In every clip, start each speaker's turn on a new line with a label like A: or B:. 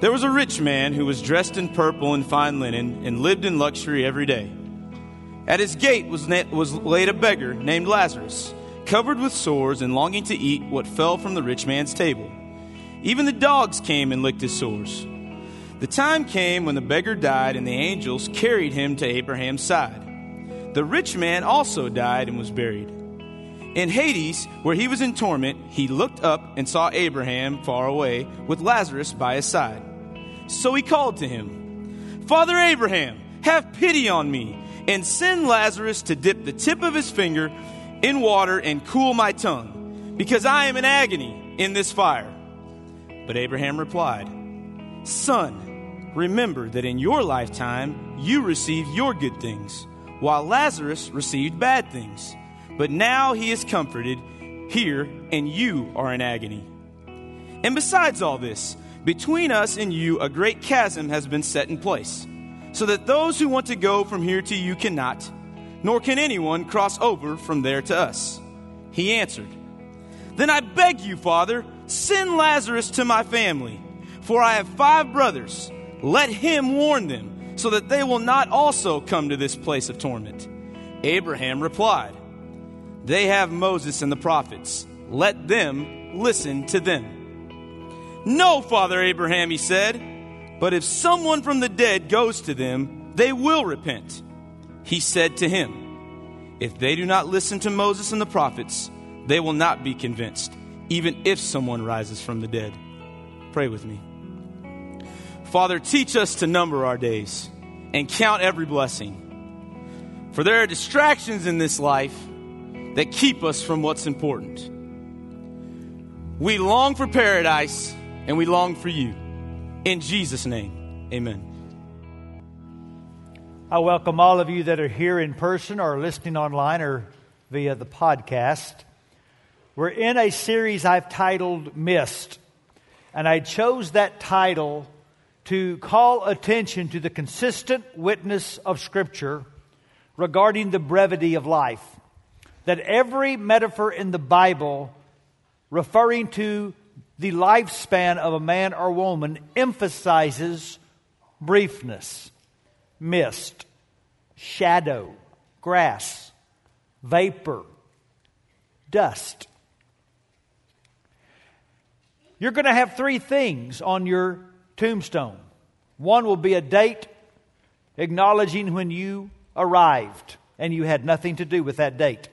A: There was a rich man who was dressed in purple and fine linen and lived in luxury every day. At his gate was, na- was laid a beggar named Lazarus, covered with sores and longing to eat what fell from the rich man's table. Even the dogs came and licked his sores. The time came when the beggar died, and the angels carried him to Abraham's side. The rich man also died and was buried. In Hades, where he was in torment, he looked up and saw Abraham far away, with Lazarus by his side. So he called to him, Father Abraham, have pity on me, and send Lazarus to dip the tip of his finger in water and cool my tongue, because I am in agony in this fire. But Abraham replied, Son, remember that in your lifetime you received your good things, while Lazarus received bad things. But now he is comforted here, and you are in agony. And besides all this, between us and you, a great chasm has been set in place, so that those who want to go from here to you cannot, nor can anyone cross over from there to us. He answered, Then I beg you, Father, send Lazarus to my family, for I have five brothers. Let him warn them, so that they will not also come to this place of torment. Abraham replied, They have Moses and the prophets. Let them listen to them. No, Father Abraham, he said, but if someone from the dead goes to them, they will repent. He said to him, If they do not listen to Moses and the prophets, they will not be convinced, even if someone rises from the dead. Pray with me. Father, teach us to number our days and count every blessing. For there are distractions in this life that keep us from what's important. We long for paradise and we long for you. In Jesus' name, amen.
B: I welcome all of you that are here in person or listening online or via the podcast. We're in a series I've titled Mist, and I chose that title to call attention to the consistent witness of Scripture regarding the brevity of life. That every metaphor in the Bible referring to the lifespan of a man or woman emphasizes briefness, mist, shadow, grass, vapor, dust. You're going to have three things on your tombstone. One will be a date acknowledging when you arrived and you had nothing to do with that date.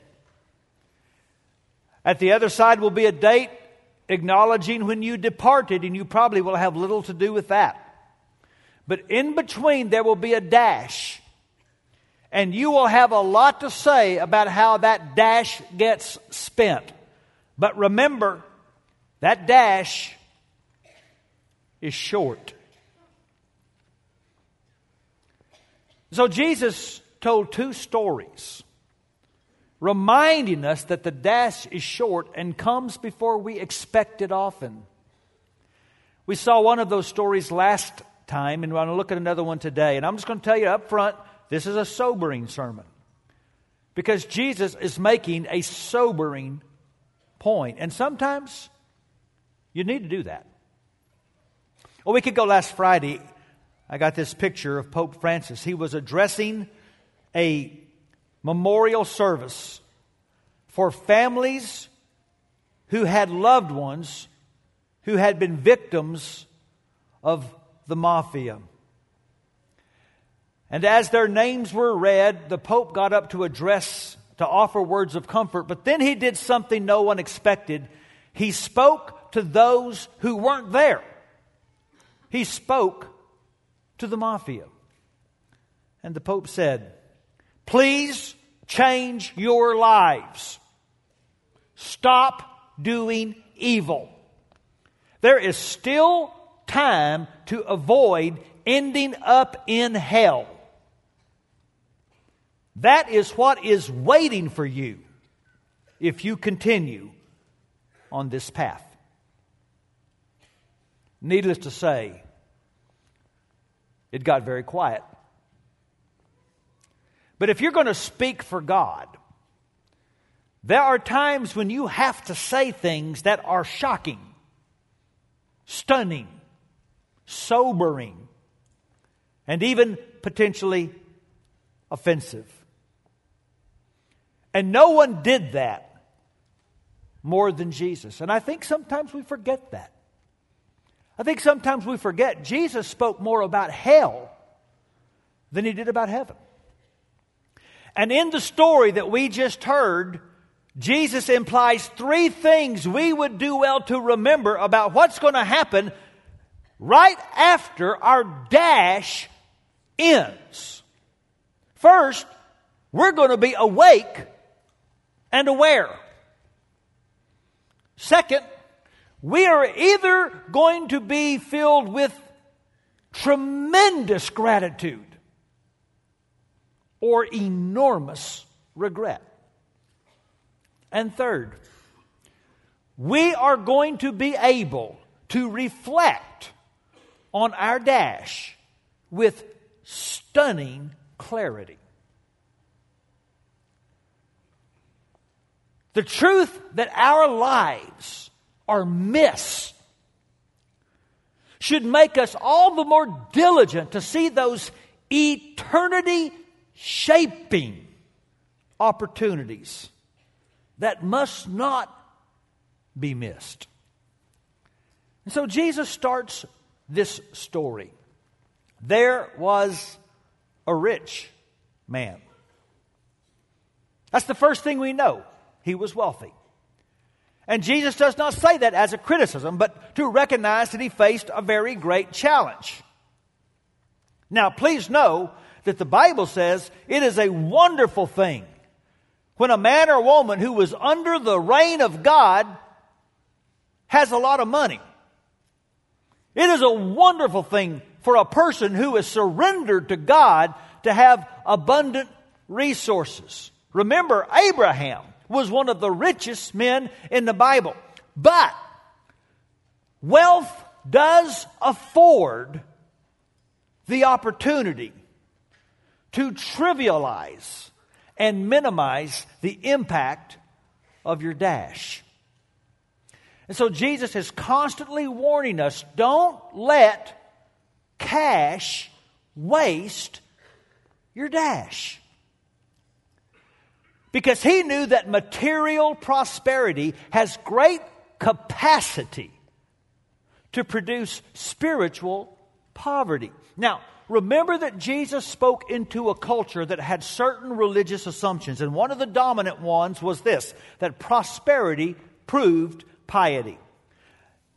B: At the other side will be a date acknowledging when you departed, and you probably will have little to do with that. But in between, there will be a dash. And you will have a lot to say about how that dash gets spent. But remember, that dash is short. So Jesus told two stories reminding us that the dash is short and comes before we expect it often. We saw one of those stories last time, and we're going to look at another one today. And I'm just going to tell you up front this is a sobering sermon because Jesus is making a sobering point. And sometimes you need to do that. Well, we could go last Friday. I got this picture of Pope Francis. He was addressing a memorial service for families who had loved ones who had been victims of the mafia. And as their names were read, the Pope got up to address, to offer words of comfort, but then he did something no one expected. He spoke to those who weren't there. He spoke to the mafia. And the Pope said, Please change your lives. Stop doing evil. There is still time to avoid ending up in hell. That is what is waiting for you if you continue on this path. Needless to say, it got very quiet. But if you're going to speak for God, there are times when you have to say things that are shocking, stunning, sobering, and even potentially offensive. And no one did that more than Jesus. And I think sometimes we forget that. I think sometimes we forget Jesus spoke more about hell than he did about heaven. And in the story that we just heard, Jesus implies three things we would do well to remember about what's going to happen right after our dash ends. First, we're going to be awake and aware. Second, we are either going to be filled with tremendous gratitude or enormous regret. And third, we are going to be able to reflect on our dash with stunning clarity. The truth that our lives are mist should make us all the more diligent to see those eternity shaping opportunities that must not be missed. And so Jesus starts this story. There was a rich man. That's the first thing we know. He was wealthy. And Jesus does not say that as a criticism, but to recognize that he faced a very great challenge. Now, please know that the Bible says it is a wonderful thing when a man or woman who was under the reign of God has a lot of money. It is a wonderful thing for a person who is surrendered to God to have abundant resources. Remember, Abraham was one of the richest men in the Bible. But wealth does afford the opportunity to trivialize and minimize the impact of your dash. And so Jesus is constantly warning us don't let cash waste your dash. Because he knew that material prosperity has great capacity to produce spiritual poverty. Now, remember that Jesus spoke into a culture that had certain religious assumptions, and one of the dominant ones was this that prosperity proved piety.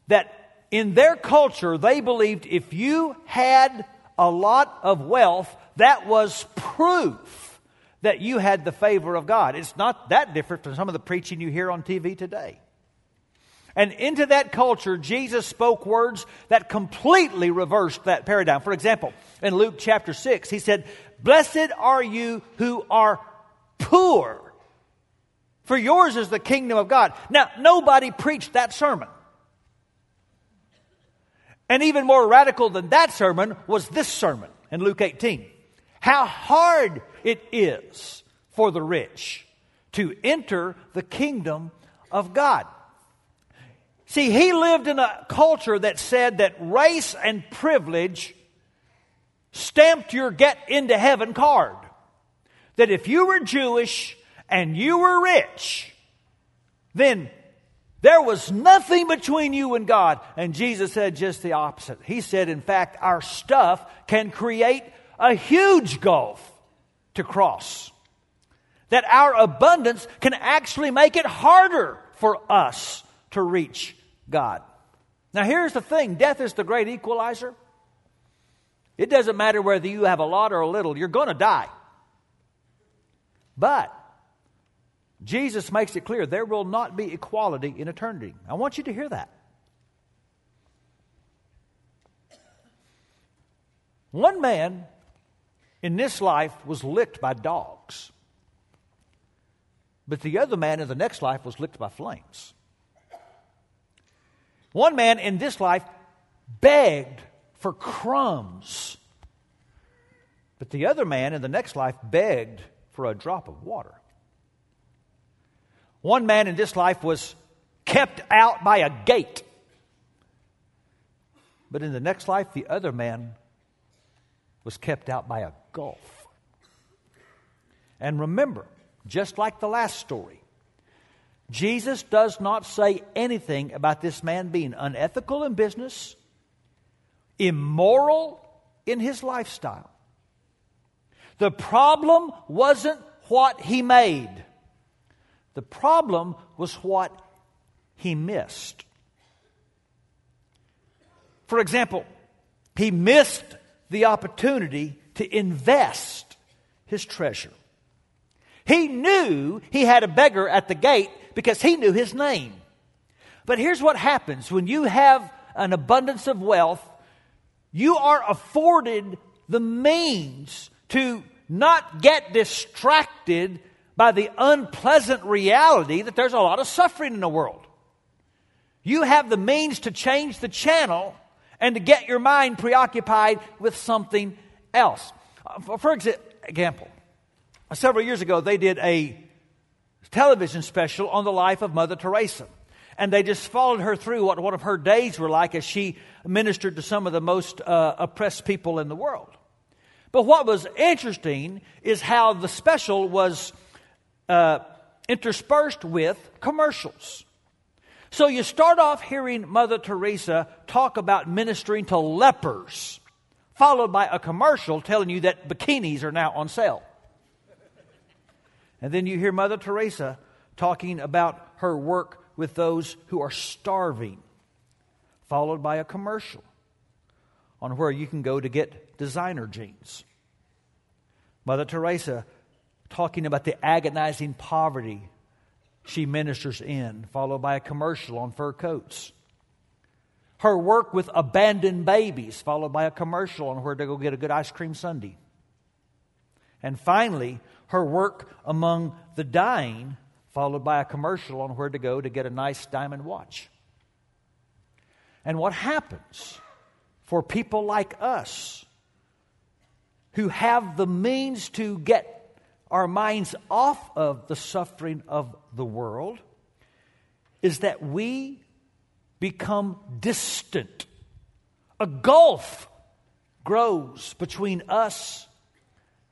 B: That in their culture, they believed if you had a lot of wealth, that was proof that you had the favor of God. It's not that different from some of the preaching you hear on TV today. And into that culture, Jesus spoke words that completely reversed that paradigm. For example, in Luke chapter 6, he said, Blessed are you who are poor, for yours is the kingdom of God. Now, nobody preached that sermon. And even more radical than that sermon was this sermon in Luke 18. How hard it is for the rich to enter the kingdom of God. See, he lived in a culture that said that race and privilege stamped your get into heaven card. That if you were Jewish and you were rich, then there was nothing between you and God. And Jesus said just the opposite. He said, in fact, our stuff can create a huge gulf to cross. That our abundance can actually make it harder for us to reach God. Now, here's the thing death is the great equalizer. It doesn't matter whether you have a lot or a little, you're going to die. But Jesus makes it clear there will not be equality in eternity. I want you to hear that. One man in this life was licked by dogs, but the other man in the next life was licked by flames. One man in this life begged for crumbs, but the other man in the next life begged for a drop of water. One man in this life was kept out by a gate, But in the next life, the other man was kept out by a gulf. And remember, just like the last story, Jesus does not say anything about this man being unethical in business, immoral in his lifestyle. The problem wasn't what he made, the problem was what he missed. For example, he missed the opportunity to invest his treasure. He knew he had a beggar at the gate because he knew his name. But here's what happens when you have an abundance of wealth, you are afforded the means to not get distracted by the unpleasant reality that there's a lot of suffering in the world. You have the means to change the channel and to get your mind preoccupied with something else. Uh, for example, several years ago, they did a television special on the life of Mother Teresa. And they just followed her through what one of her days were like as she ministered to some of the most uh, oppressed people in the world. But what was interesting is how the special was uh, interspersed with commercials. So you start off hearing Mother Teresa talk about ministering to lepers, followed by a commercial telling you that bikinis are now on sale. And then you hear Mother Teresa talking about her work with those who are starving, followed by a commercial on where you can go to get designer jeans. Mother Teresa talking about the agonizing poverty she ministers in, followed by a commercial on fur coats. Her work with abandoned babies, followed by a commercial on where to go get a good ice cream sundae. And finally, her work among the dying, followed by a commercial on where to go to get a nice diamond watch. And what happens for people like us who have the means to get our minds off of the suffering of the world is that we become distant. A gulf grows between us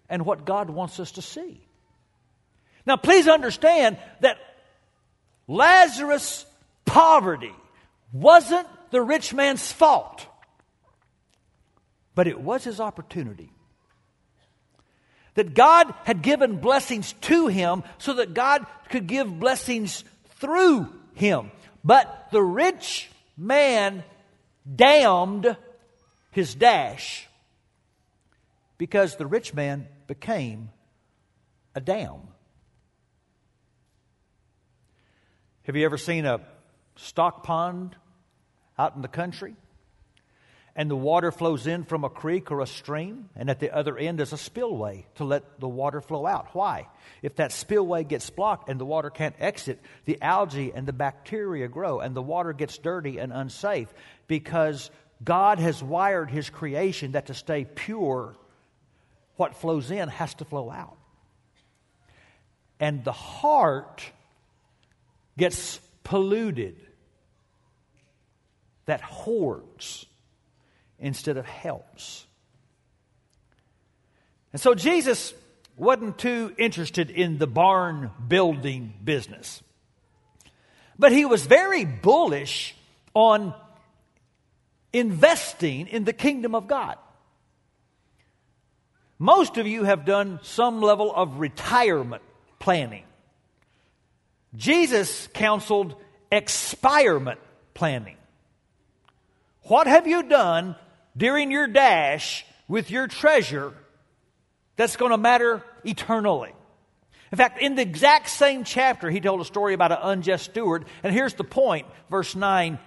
B: and what God wants us to see. Now, please understand that Lazarus' poverty wasn't the rich man's fault, but it was his opportunity that God had given blessings to him so that God could give blessings through him. But the rich man damned his dash because the rich man became a dam. Have you ever seen a stock pond out in the country? and the water flows in from a creek or a stream, and at the other end is a spillway to let the water flow out. Why? If that spillway gets blocked and the water can't exit, the algae and the bacteria grow, and the water gets dirty and unsafe because God has wired His creation that to stay pure, what flows in has to flow out. And the heart gets polluted, that hoards instead of helps. And so Jesus wasn't too interested in the barn building business. But he was very bullish on investing in the kingdom of God. Most of you have done some level of retirement planning. Jesus counseled expirement planning. What have you done during your dash with your treasure that's going to matter eternally. In fact, in the exact same chapter, he told a story about an unjust steward. And here's the point, verse 9.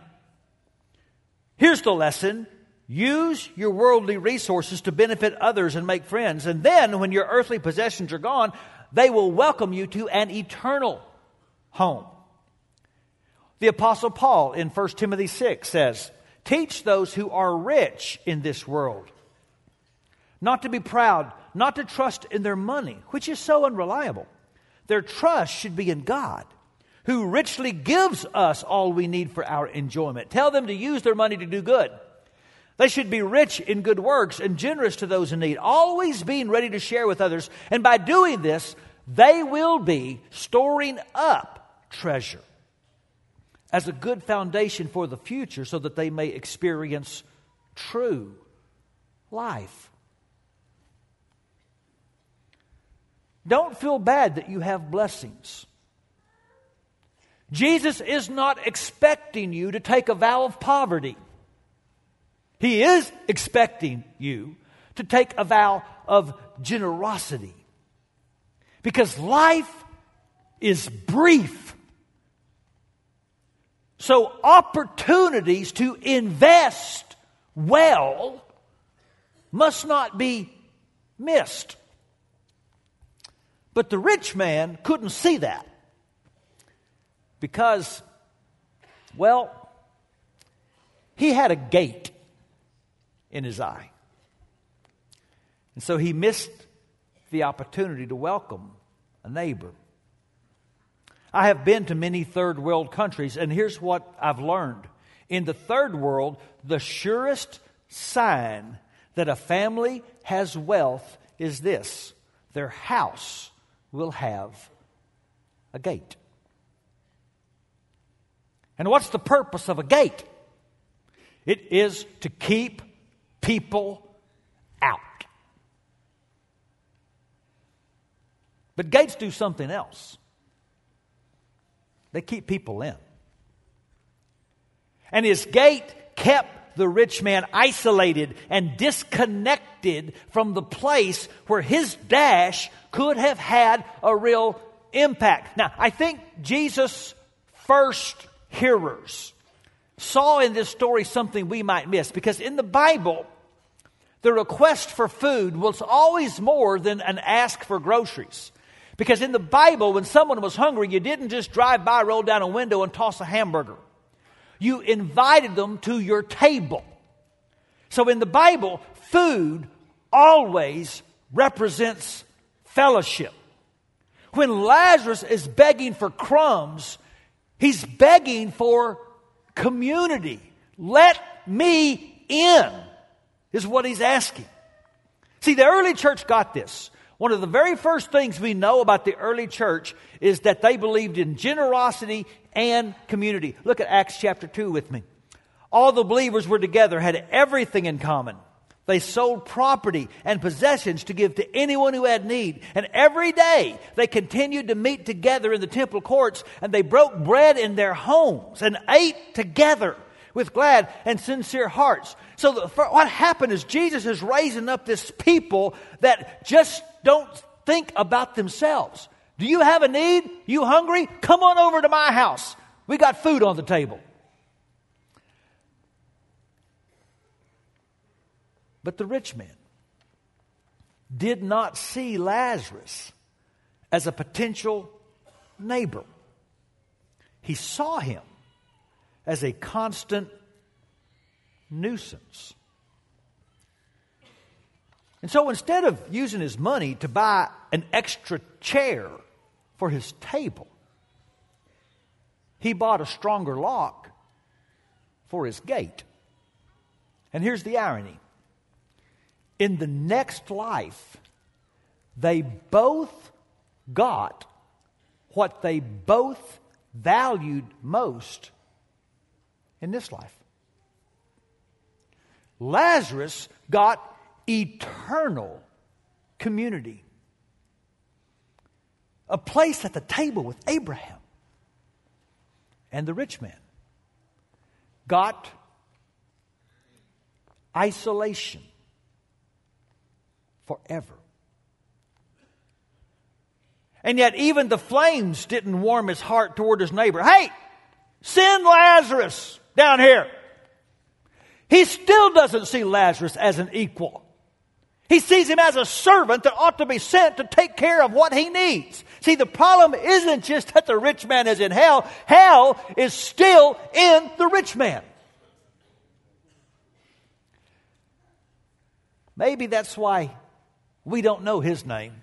B: Here's the lesson use your worldly resources to benefit others and make friends. And then, when your earthly possessions are gone, they will welcome you to an eternal home. The Apostle Paul in 1 Timothy 6 says, Teach those who are rich in this world not to be proud, not to trust in their money, which is so unreliable. Their trust should be in God, who richly gives us all we need for our enjoyment. Tell them to use their money to do good, They should be rich in good works and generous to those in need, always being ready to share with others. And by doing this, they will be storing up treasure as a good foundation for the future so that they may experience true life. Don't feel bad that you have blessings. Jesus is not expecting you to take a vow of poverty. He is expecting you to take a vow of generosity. Because life is brief. So, opportunities to invest well must not be missed. But the rich man couldn't see that because, well, he had a gate in his eye. And so he missed the opportunity to welcome a neighbor. I have been to many third world countries, and here's what I've learned. In the third world, the surest sign that a family has wealth is this their house will have a gate. And what's the purpose of a gate? It is to keep people out. But gates do something else. They keep people in. And his gate kept the rich man isolated and disconnected from the place where his dash could have had a real impact. Now, I think Jesus' first hearers saw in this story something we might miss because in the Bible, the request for food was always more than an ask for groceries. Because in the Bible, when someone was hungry, you didn't just drive by, roll down a window, and toss a hamburger. You invited them to your table. So in the Bible, food always represents fellowship. When Lazarus is begging for crumbs, he's begging for community. Let me in, is what he's asking. See, the early church got this. One of the very first things we know about the early church is that they believed in generosity and community. Look at Acts chapter 2 with me. All the believers were together, had everything in common. They sold property and possessions to give to anyone who had need. And every day they continued to meet together in the temple courts and they broke bread in their homes and ate together with glad and sincere hearts. So the, what happened is Jesus is raising up this people that just don't think about themselves. Do you have a need? You hungry? Come on over to my house. We got food on the table. But the rich man did not see Lazarus as a potential neighbor. He saw him as a constant nuisance. And so instead of using his money to buy an extra chair for his table, he bought a stronger lock for his gate. And here's the irony in the next life, they both got what they both valued most in this life. Lazarus got eternal community, a place at the table with Abraham. And the rich man got isolation forever. And yet, even the flames didn't warm his heart toward his neighbor. Hey, send Lazarus down here. He still doesn't see Lazarus as an equal. He sees him as a servant that ought to be sent to take care of what he needs. See, the problem isn't just that the rich man is in hell, hell is still in the rich man. Maybe that's why we don't know his name.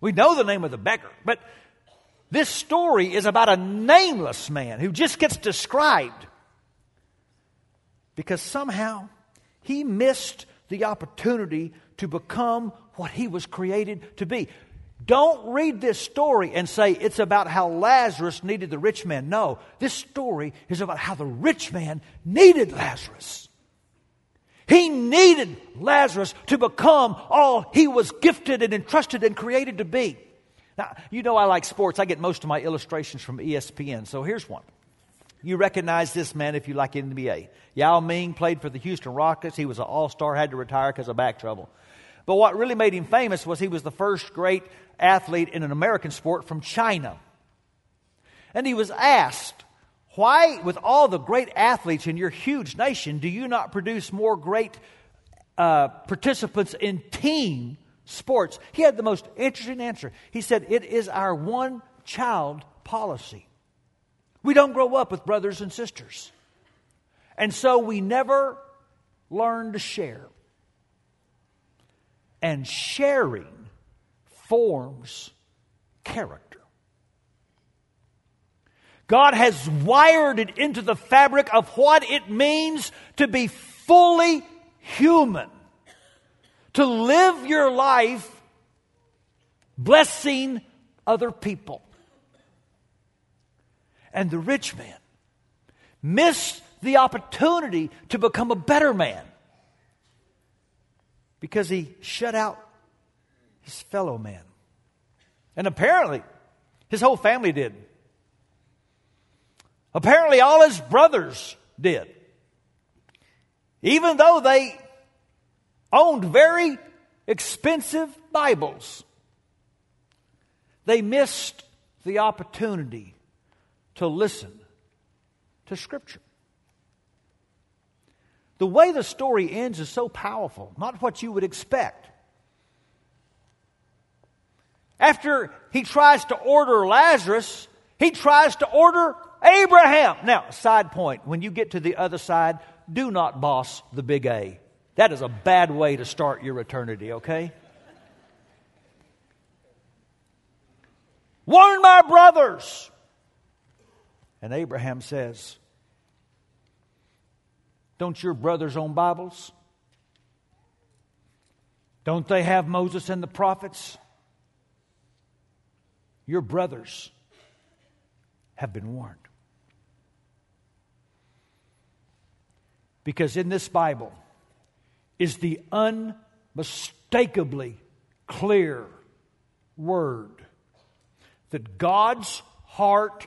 B: We know the name of the beggar, but this story is about a nameless man who just gets described because somehow he missed the opportunity to become what he was created to be. Don't read this story and say it's about how Lazarus needed the rich man. No, this story is about how the rich man needed Lazarus. He needed Lazarus to become all he was gifted and entrusted and created to be. Now, you know I like sports. I get most of my illustrations from ESPN. So here's one. You recognize this man if you like NBA. Yao Ming played for the Houston Rockets. He was an all star, had to retire because of back trouble. But what really made him famous was he was the first great athlete in an American sport from China. And he was asked, why, with all the great athletes in your huge nation, do you not produce more great uh, participants in team sports? He had the most interesting answer. He said, It is our one child policy. We don't grow up with brothers and sisters. And so we never learn to share. And sharing forms character. God has wired it into the fabric of what it means to be fully human. To live your life blessing other people. And the rich man missed the opportunity to become a better man because he shut out his fellow man. And apparently, his whole family did. Apparently, all his brothers did. Even though they owned very expensive Bibles, they missed the opportunity to listen to Scripture. The way the story ends is so powerful, not what you would expect. After he tries to order Lazarus, he tries to order Abraham. Now, side point when you get to the other side, do not boss the big A. That is a bad way to start your eternity, okay? Warn my brothers. And Abraham says, Don't your brothers own Bibles? Don't they have Moses and the prophets? Your brothers have been warned. Because in this Bible is the unmistakably clear word that God's heart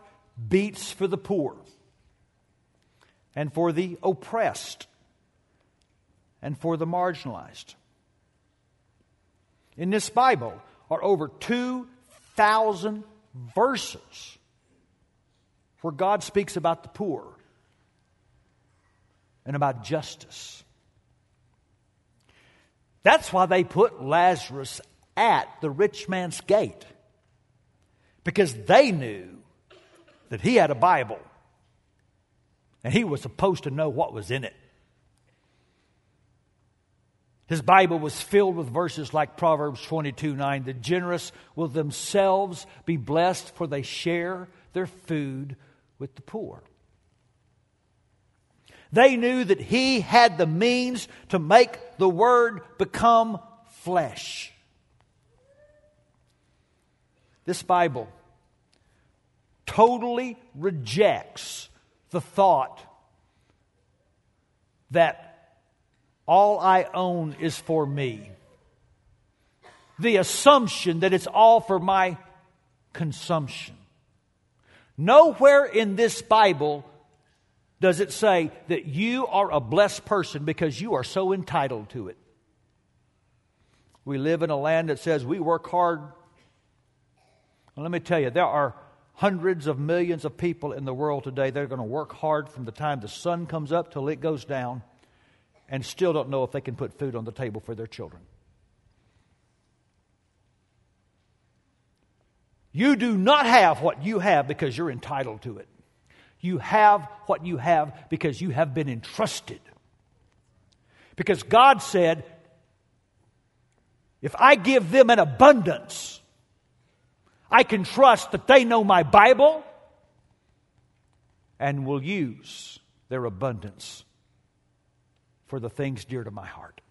B: beats for the poor and for the oppressed and for the marginalized. In this Bible are over 2,000 verses where God speaks about the poor and about justice. That's why they put Lazarus at the rich man's gate. Because they knew that he had a Bible and he was supposed to know what was in it. His Bible was filled with verses like Proverbs 22 9. The generous will themselves be blessed, for they share their food with the poor. They knew that he had the means to make the Word become flesh. This Bible totally rejects the thought that all I own is for me. The assumption that it's all for my consumption. Nowhere in this Bible does it say that you are a blessed person because you are so entitled to it. We live in a land that says we work hard. Well, let me tell you, there are hundreds of millions of people in the world today that are going to work hard from the time the sun comes up till it goes down and still don't know if they can put food on the table for their children. You do not have what you have because you're entitled to it. You have what you have because you have been entrusted. Because God said, if I give them an abundance, I can trust that they know my Bible and will use their abundance for the things dear to my heart.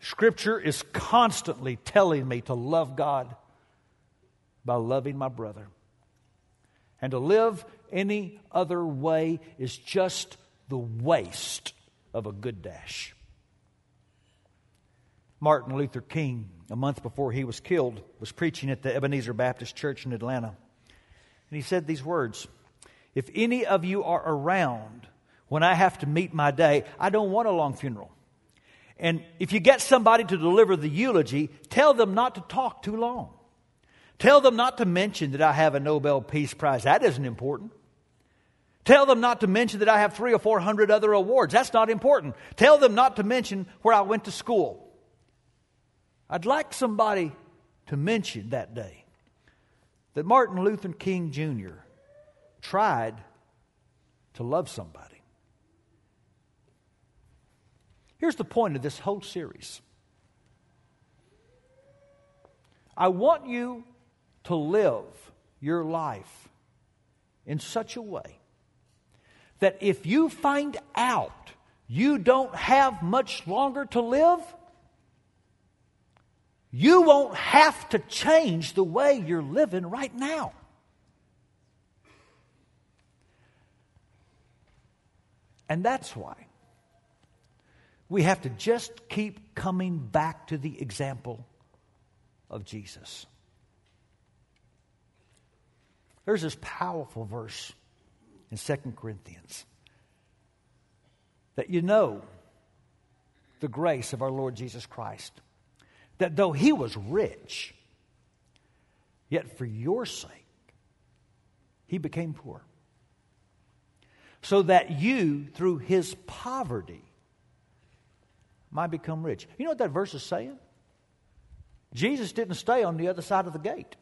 B: Scripture is constantly telling me to love God by loving my brother. And to live any other way is just the waste of a good dash. Martin Luther King, a month before he was killed, was preaching at the Ebenezer Baptist Church in Atlanta. And he said these words If any of you are around when I have to meet my day, I don't want a long funeral. And if you get somebody to deliver the eulogy, tell them not to talk too long. Tell them not to mention that I have a Nobel Peace Prize. That isn't important. Tell them not to mention that I have three or four hundred other awards. That's not important. Tell them not to mention where I went to school. I'd like somebody to mention that day that Martin Luther King Jr. tried to love somebody. Here's the point of this whole series I want you to live your life in such a way that if you find out you don't have much longer to live, you won't have to change the way you're living right now. And that's why we have to just keep coming back to the example of Jesus. There's this powerful verse in 2 Corinthians that you know the grace of our Lord Jesus Christ. That though he was rich, yet for your sake, he became poor. So that you, through his poverty, might become rich. You know what that verse is saying? Jesus didn't stay on the other side of the gate.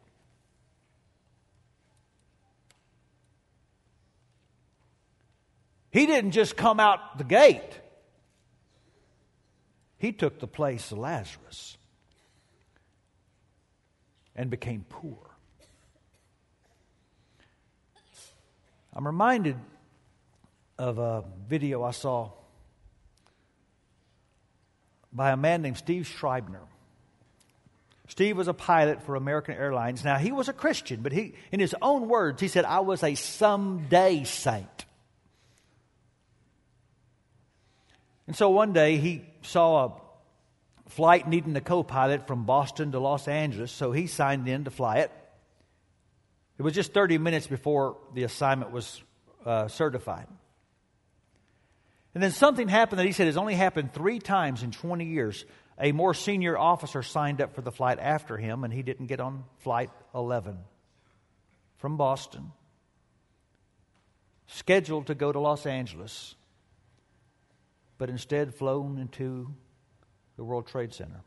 B: He didn't just come out the gate, he took the place of Lazarus and became poor. I'm reminded of a video I saw by a man named Steve Schreiber. Steve was a pilot for American Airlines. Now, he was a Christian, but he, in his own words, he said, I was a someday saint. And so one day he saw a flight needing a co pilot from Boston to Los Angeles, so he signed in to fly it. It was just 30 minutes before the assignment was uh, certified. And then something happened that he said has only happened three times in 20 years. A more senior officer signed up for the flight after him, and he didn't get on flight 11 from Boston, scheduled to go to Los Angeles but instead flown into the World Trade Center.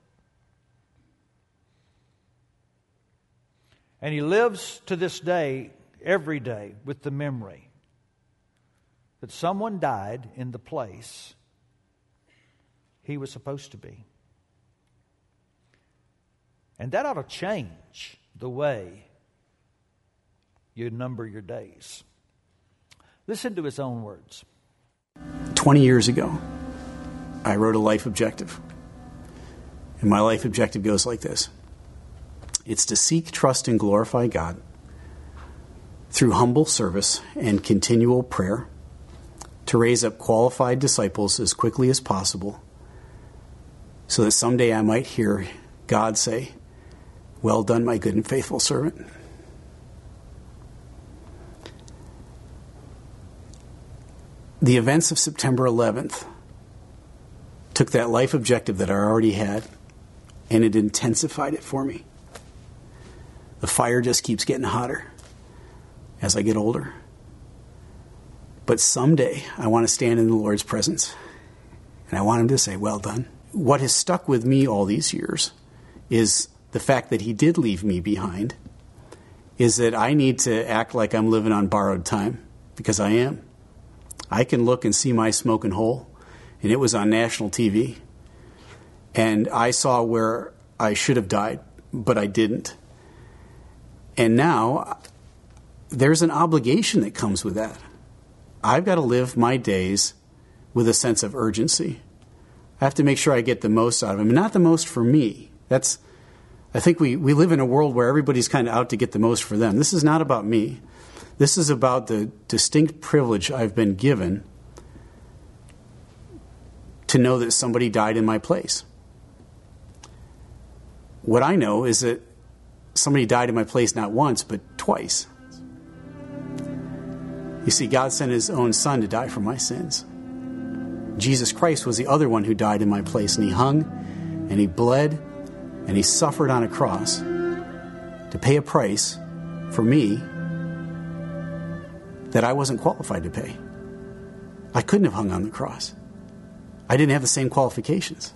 B: And he lives to this day, every day, with the memory that someone died in the place he was supposed to be. And that ought to change the way you number your days. Listen to his own words.
C: 20 years ago, I wrote a life objective. And my life objective goes like this it's to seek, trust, and glorify God through humble service and continual prayer, to raise up qualified disciples as quickly as possible, so that someday I might hear God say, Well done, my good and faithful servant. The events of September 11th took that life objective that I already had and it intensified it for me. The fire just keeps getting hotter as I get older. But someday I want to stand in the Lord's presence and I want Him to say, Well done. What has stuck with me all these years is the fact that He did leave me behind, is that I need to act like I'm living on borrowed time because I am. I can look and see my smoking hole and it was on national TV. And I saw where I should have died, but I didn't. And now there's an obligation that comes with that. I've got to live my days with a sense of urgency. I have to make sure I get the most out of them, not the most for me. That's, I think we, we live in a world where everybody's kind of out to get the most for them. This is not about me. This is about the distinct privilege I've been given to know that somebody died in my place. What I know is that somebody died in my place not once, but twice. You see, God sent his own son to die for my sins. Jesus Christ was the other one who died in my place, and he hung and he bled and he suffered on a cross to pay a price for me that I wasn't qualified to pay. I couldn't have hung on the cross. I didn't have the same qualifications.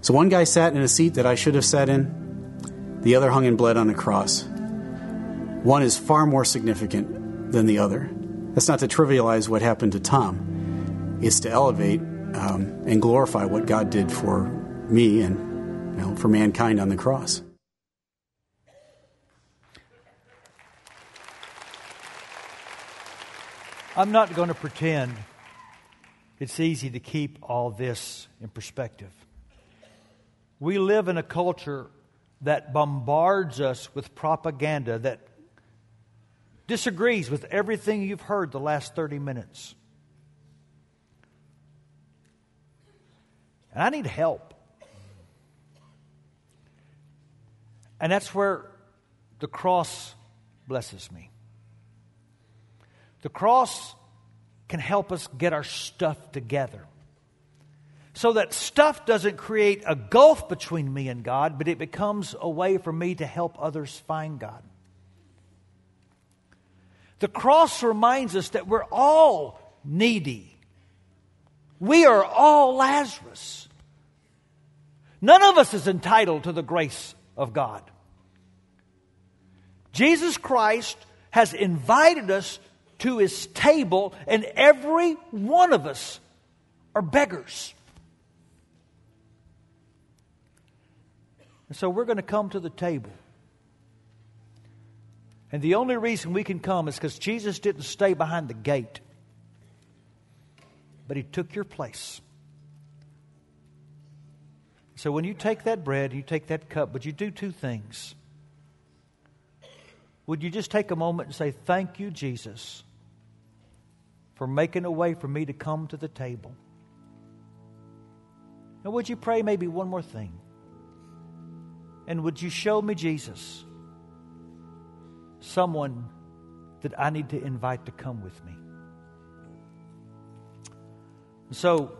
C: So one guy sat in a seat that I should have sat in, the other hung and bled on a cross. One is far more significant than the other. That's not to trivialize what happened to Tom, it's to elevate um, and glorify what God did for me and you know, for mankind on the cross.
B: I'm not going to pretend it's easy to keep all this in perspective. We live in a culture that bombards us with propaganda that disagrees with everything you've heard the last 30 minutes. And I need help. And that's where the cross blesses me. The cross can help us get our stuff together. So that stuff doesn't create a gulf between me and God, but it becomes a way for me to help others find God. The cross reminds us that we're all needy. We are all Lazarus. None of us is entitled to the grace of God. Jesus Christ has invited us to his table, and every one of us are beggars. And so we're going to come to the table. And the only reason we can come is because Jesus didn't stay behind the gate, but he took your place. So when you take that bread, and you take that cup, but you do two things. Would you just take a moment and say, Thank you, Jesus, for making a way for me to come to the table? Now, would you pray maybe one more thing? And would you show me Jesus, someone that I need to invite to come with me? So,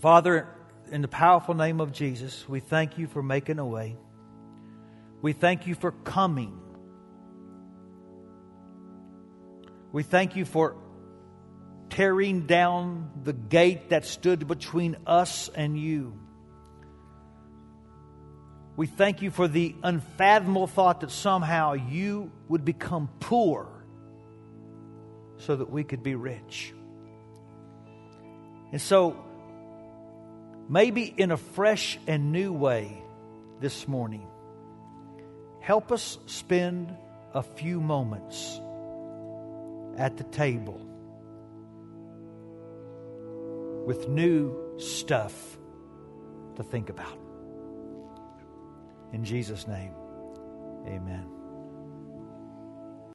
B: Father, in the powerful name of Jesus, we thank you for making a way. We thank you for coming. We thank you for tearing down the gate that stood between us and you. We thank you for the unfathomable thought that somehow you would become poor so that we could be rich. And so, maybe in a fresh and new way this morning, help us spend a few moments at the table with new stuff to think about. In Jesus' name, amen.